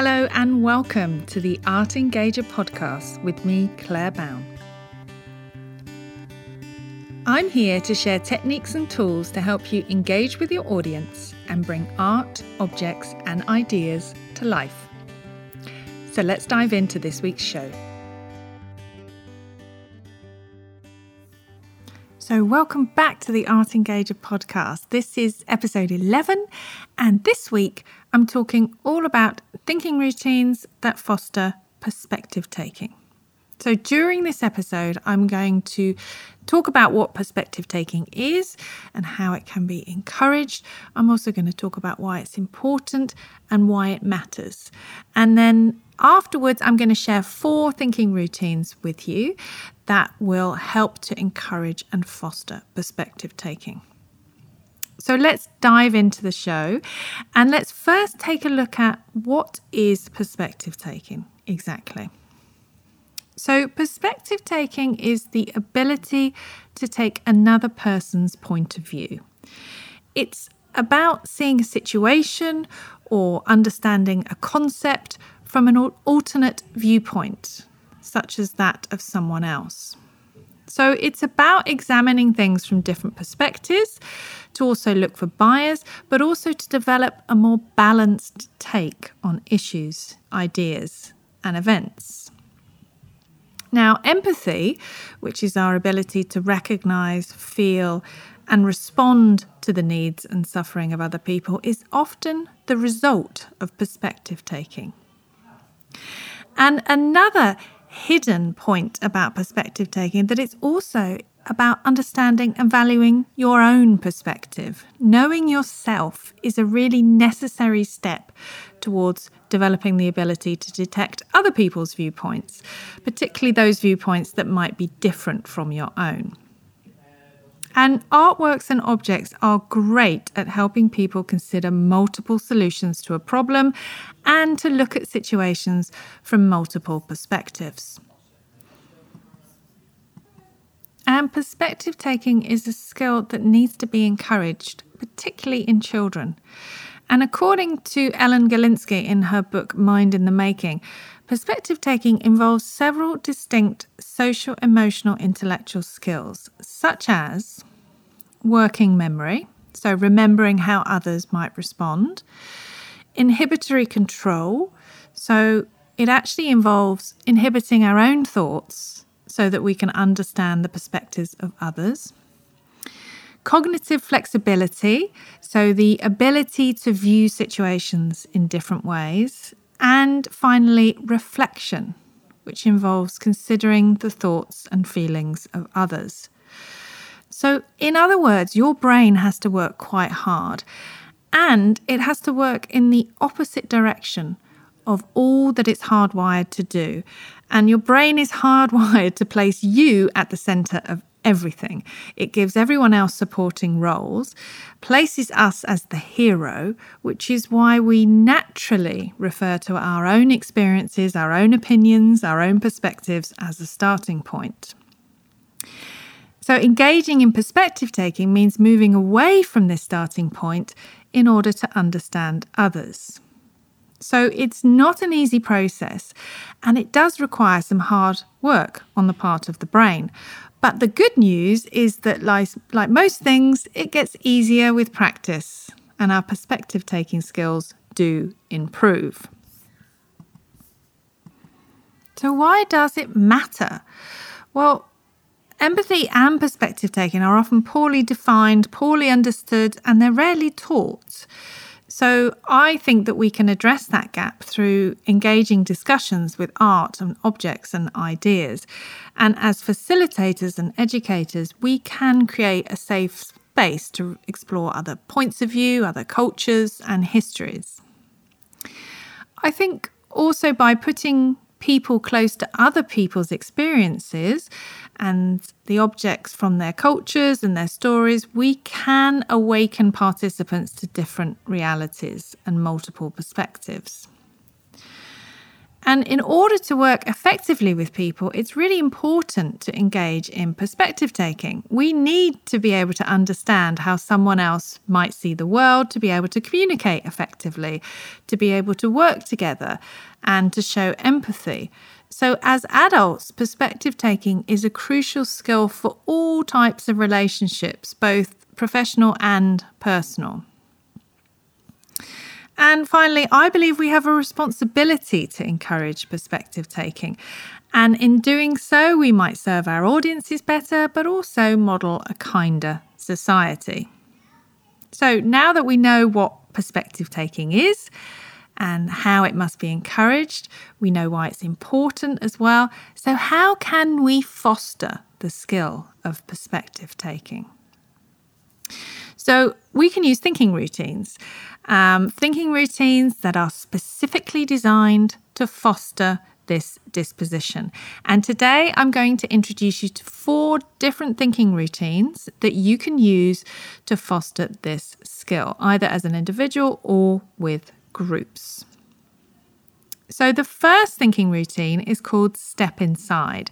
Hello and welcome to the Art Engager podcast with me, Claire Bown. I'm here to share techniques and tools to help you engage with your audience and bring art, objects, and ideas to life. So let's dive into this week's show. So, welcome back to the Art Engager podcast. This is episode 11, and this week I'm talking all about thinking routines that foster perspective taking. So, during this episode, I'm going to talk about what perspective taking is and how it can be encouraged. I'm also going to talk about why it's important and why it matters. And then afterwards, I'm going to share four thinking routines with you that will help to encourage and foster perspective taking. So let's dive into the show and let's first take a look at what is perspective taking exactly. So, perspective taking is the ability to take another person's point of view. It's about seeing a situation or understanding a concept from an alternate viewpoint such as that of someone else. So it's about examining things from different perspectives, to also look for bias, but also to develop a more balanced take on issues, ideas, and events. Now, empathy, which is our ability to recognize, feel, and respond to the needs and suffering of other people, is often the result of perspective taking. And another hidden point about perspective taking that it's also about understanding and valuing your own perspective. Knowing yourself is a really necessary step towards developing the ability to detect other people's viewpoints, particularly those viewpoints that might be different from your own. And artworks and objects are great at helping people consider multiple solutions to a problem and to look at situations from multiple perspectives. And perspective taking is a skill that needs to be encouraged, particularly in children. And according to Ellen Galinsky in her book Mind in the Making, perspective taking involves several distinct social, emotional, intellectual skills, such as working memory, so remembering how others might respond, inhibitory control, so it actually involves inhibiting our own thoughts so that we can understand the perspectives of others. Cognitive flexibility, so the ability to view situations in different ways. And finally, reflection, which involves considering the thoughts and feelings of others. So, in other words, your brain has to work quite hard and it has to work in the opposite direction of all that it's hardwired to do. And your brain is hardwired to place you at the center of everything. It gives everyone else supporting roles, places us as the hero, which is why we naturally refer to our own experiences, our own opinions, our own perspectives as a starting point. So, engaging in perspective taking means moving away from this starting point in order to understand others. So, it's not an easy process and it does require some hard work on the part of the brain. But the good news is that, like, like most things, it gets easier with practice and our perspective taking skills do improve. So, why does it matter? Well, Empathy and perspective taking are often poorly defined, poorly understood, and they're rarely taught. So, I think that we can address that gap through engaging discussions with art and objects and ideas. And as facilitators and educators, we can create a safe space to explore other points of view, other cultures, and histories. I think also by putting people close to other people's experiences and the objects from their cultures and their stories, we can awaken participants to different realities and multiple perspectives. And in order to work effectively with people, it's really important to engage in perspective taking. We need to be able to understand how someone else might see the world, to be able to communicate effectively, to be able to work together, and to show empathy. So, as adults, perspective taking is a crucial skill for all types of relationships, both professional and personal. And finally, I believe we have a responsibility to encourage perspective taking. And in doing so, we might serve our audiences better, but also model a kinder society. So now that we know what perspective taking is and how it must be encouraged, we know why it's important as well. So, how can we foster the skill of perspective taking? So, we can use thinking routines um, thinking routines that are specifically designed to foster this disposition. And today I'm going to introduce you to four different thinking routines that you can use to foster this skill, either as an individual or with groups. So, the first thinking routine is called Step Inside.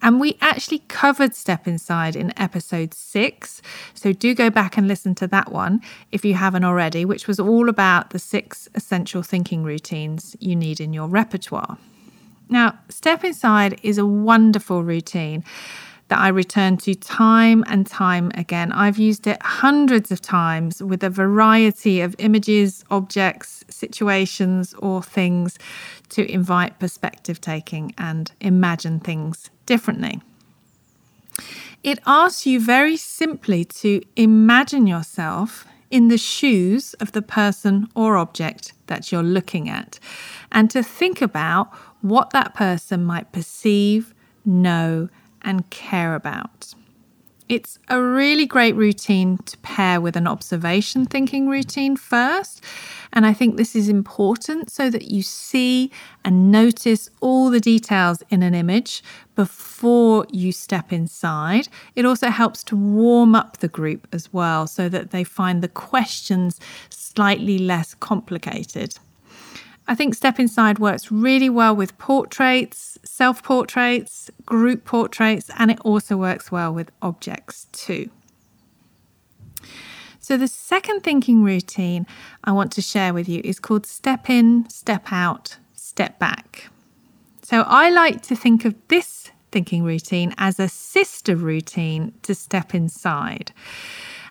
And we actually covered Step Inside in episode six. So, do go back and listen to that one if you haven't already, which was all about the six essential thinking routines you need in your repertoire. Now, Step Inside is a wonderful routine that I return to time and time again. I've used it hundreds of times with a variety of images, objects, situations, or things to invite perspective taking and imagine things differently. It asks you very simply to imagine yourself in the shoes of the person or object that you're looking at and to think about what that person might perceive, know, and care about. It's a really great routine to pair with an observation thinking routine first. And I think this is important so that you see and notice all the details in an image before you step inside. It also helps to warm up the group as well so that they find the questions slightly less complicated. I think Step Inside works really well with portraits, self portraits, group portraits, and it also works well with objects too. So, the second thinking routine I want to share with you is called Step In, Step Out, Step Back. So, I like to think of this thinking routine as a sister routine to Step Inside.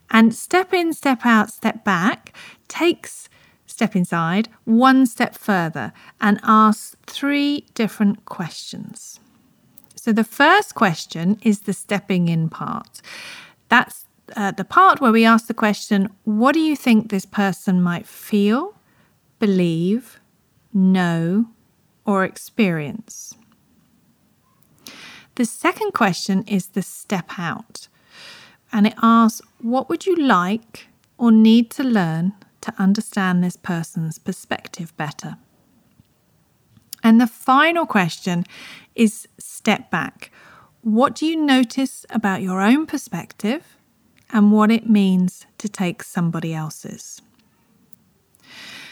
And Step In, Step Out, Step Back takes step inside one step further and ask three different questions. So, the first question is the stepping in part. That's uh, the part where we ask the question what do you think this person might feel, believe, know, or experience? The second question is the step out, and it asks what would you like or need to learn to understand this person's perspective better. And the final question is step back. What do you notice about your own perspective and what it means to take somebody else's?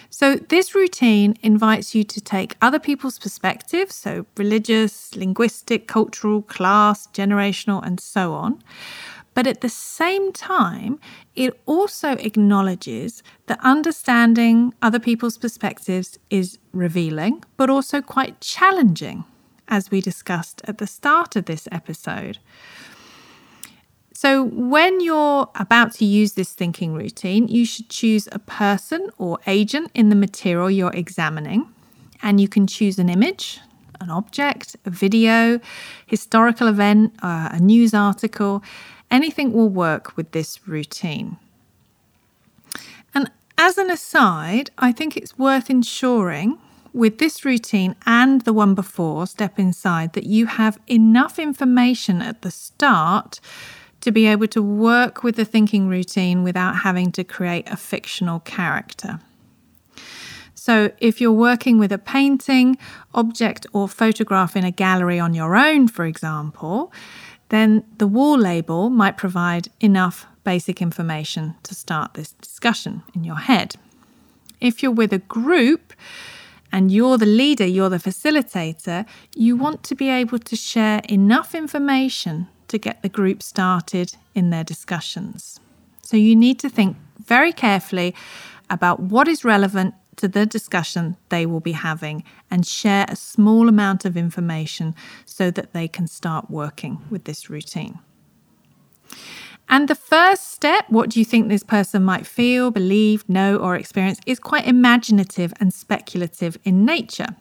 So, this routine invites you to take other people's perspectives, so religious, linguistic, cultural, class, generational, and so on, but at the same time, it also acknowledges that understanding other people's perspectives is revealing, but also quite challenging, as we discussed at the start of this episode. So, when you're about to use this thinking routine, you should choose a person or agent in the material you're examining. And you can choose an image, an object, a video, historical event, uh, a news article, Anything will work with this routine. And as an aside, I think it's worth ensuring with this routine and the one before, Step Inside, that you have enough information at the start to be able to work with the thinking routine without having to create a fictional character. So, if you're working with a painting, object, or photograph in a gallery on your own, for example, then the wall label might provide enough basic information to start this discussion in your head. If you're with a group and you're the leader, you're the facilitator, you want to be able to share enough information to get the group started in their discussions. So you need to think very carefully about what is relevant to the discussion they will be having and share a small amount of information so that they can start working with this routine. And the first step, what do you think this person might feel, believe, know, or experience, is quite imaginative and speculative in nature.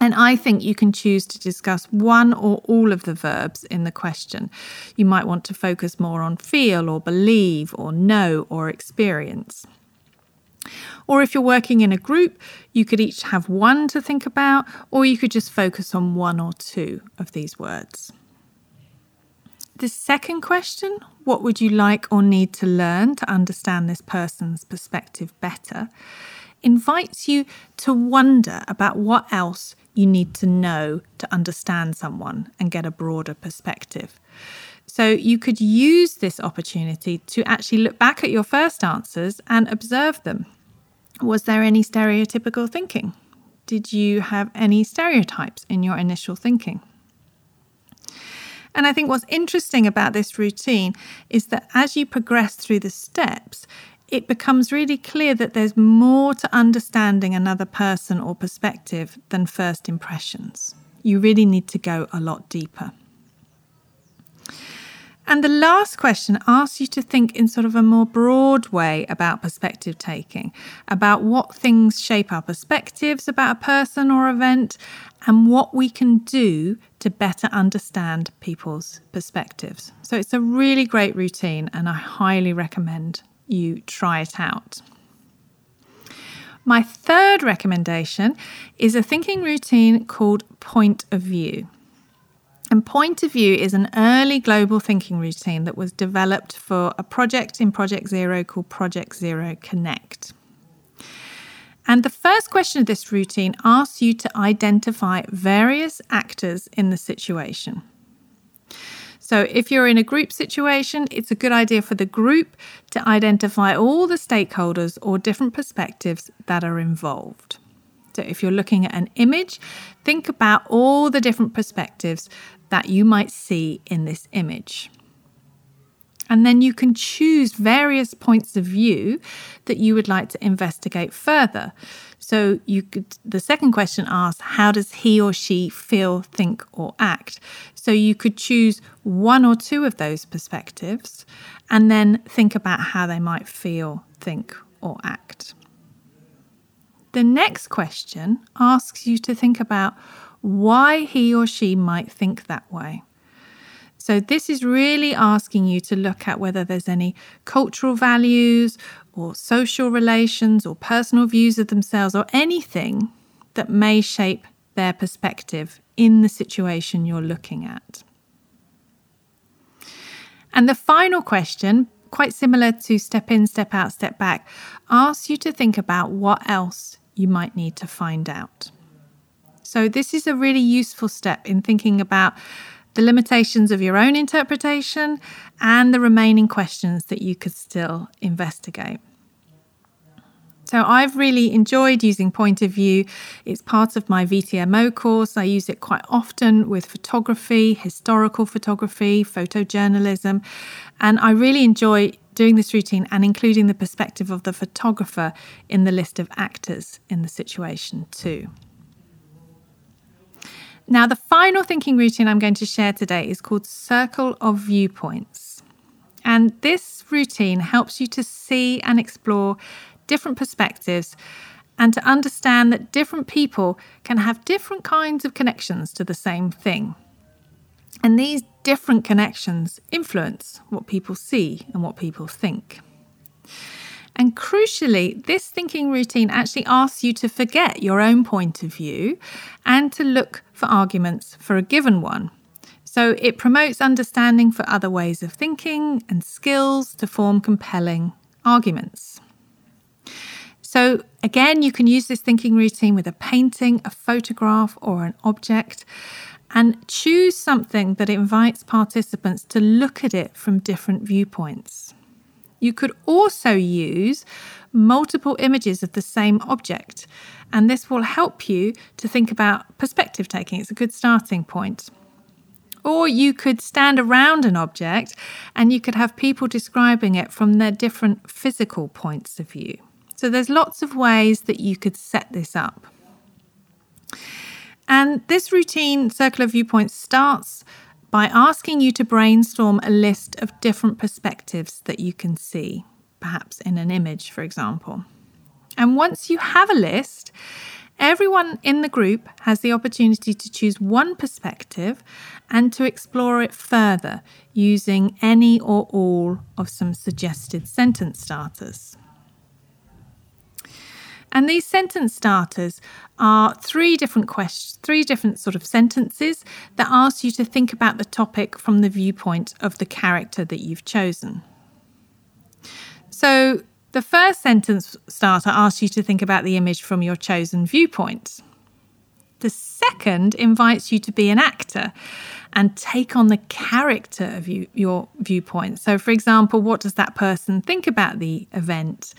And I think you can choose to discuss one or all of the verbs in the question. You might want to focus more on feel or believe or know or experience. Or if you're working in a group, you could each have one to think about, or you could just focus on one or two of these words. The second question, what would you like or need to learn to understand this person's perspective better, invites you to wonder about what else you need to know to understand someone and get a broader perspective. So you could use this opportunity to actually look back at your first answers and observe them. Was there any stereotypical thinking? Did you have any stereotypes in your initial thinking? And I think what's interesting about this routine is that as you progress through the steps, it becomes really clear that there's more to understanding another person or perspective than first impressions. You really need to go a lot deeper. And the last question asks you to think in sort of a more broad way about perspective taking, about what things shape our perspectives about a person or event, and what we can do to better understand people's perspectives. So it's a really great routine, and I highly recommend you try it out. My third recommendation is a thinking routine called Point of View. And Point of View is an early global thinking routine that was developed for a project in Project Zero called Project Zero Connect. And the first question of this routine asks you to identify various actors in the situation. So, if you're in a group situation, it's a good idea for the group to identify all the stakeholders or different perspectives that are involved. So, if you're looking at an image, think about all the different perspectives that you might see in this image. And then you can choose various points of view that you would like to investigate further. So you could the second question asks how does he or she feel, think or act? So you could choose one or two of those perspectives and then think about how they might feel, think or act. The next question asks you to think about why he or she might think that way. So, this is really asking you to look at whether there's any cultural values or social relations or personal views of themselves or anything that may shape their perspective in the situation you're looking at. And the final question, quite similar to step in, step out, step back, asks you to think about what else you might need to find out. So, this is a really useful step in thinking about the limitations of your own interpretation, and the remaining questions that you could still investigate. So, I've really enjoyed using Point of View. It's part of my VTMO course. I use it quite often with photography, historical photography, photojournalism, and I really enjoy doing this routine and including the perspective of the photographer in the list of actors in the situation, too. Now, the final thinking routine I'm going to share today is called Circle of Viewpoints. And this routine helps you to see and explore different perspectives and to understand that different people can have different kinds of connections to the same thing. And these different connections influence what people see and what people think. And crucially, this thinking routine actually asks you to forget your own point of view and to look for arguments for a given one. So it promotes understanding for other ways of thinking and skills to form compelling arguments. So, again, you can use this thinking routine with a painting, a photograph, or an object, and choose something that invites participants to look at it from different viewpoints. You could also use multiple images of the same object, and this will help you to think about perspective taking. It's a good starting point. Or you could stand around an object and you could have people describing it from their different physical points of view. So there's lots of ways that you could set this up. And this routine circle of viewpoint starts by asking you to brainstorm a list of different perspectives that you can see, perhaps in an image, for example. And once you have a list, everyone in the group has the opportunity to choose one perspective and to explore it further using any or all of some suggested sentence starters. And these sentence starters are three different questions, three different sort of sentences that ask you to think about the topic from the viewpoint of the character that you've chosen. So the first sentence starter asks you to think about the image from your chosen viewpoint. The second invites you to be an actor and take on the character of you, your viewpoint. So, for example, what does that person think about the event?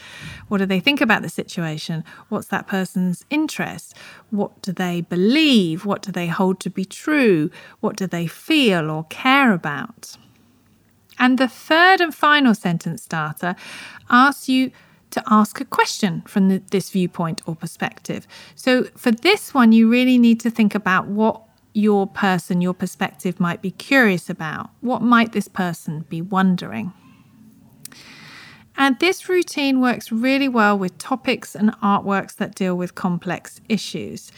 What do they think about the situation? What's that person's interest? What do they believe? What do they hold to be true? What do they feel or care about? And the third and final sentence starter asks you to ask a question from the, this viewpoint or perspective. So, for this one, you really need to think about what your person, your perspective might be curious about. What might this person be wondering? And this routine works really well with topics and artworks that deal with complex issues.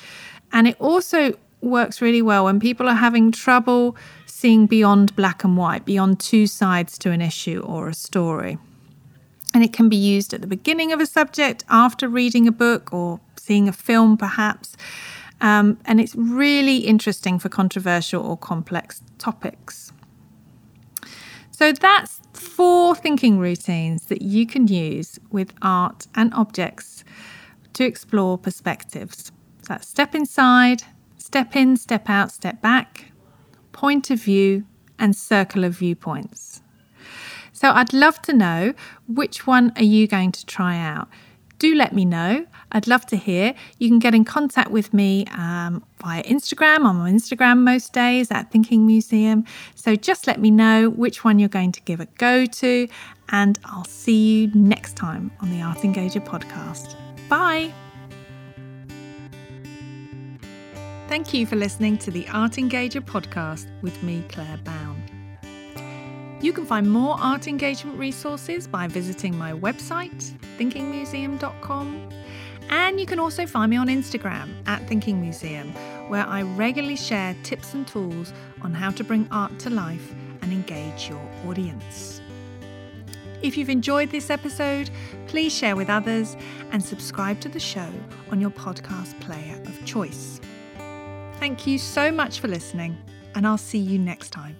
And it also works really well when people are having trouble seeing beyond black and white, beyond two sides to an issue or a story. And it can be used at the beginning of a subject, after reading a book or seeing a film, perhaps. Um, and it's really interesting for controversial or complex topics. So that's four thinking routines that you can use with art and objects to explore perspectives. So that's step inside, step in, step out, step back, point of view, and circle of viewpoints. So I'd love to know which one are you going to try out? do let me know. I'd love to hear. You can get in contact with me um, via Instagram. I'm on Instagram most days at Thinking Museum. So just let me know which one you're going to give a go to, and I'll see you next time on the Art Engager podcast. Bye. Thank you for listening to the Art Engager podcast with me, Claire Bown. You can find more art engagement resources by visiting my website, thinkingmuseum.com. And you can also find me on Instagram at Thinking Museum, where I regularly share tips and tools on how to bring art to life and engage your audience. If you've enjoyed this episode, please share with others and subscribe to the show on your podcast player of choice. Thank you so much for listening, and I'll see you next time.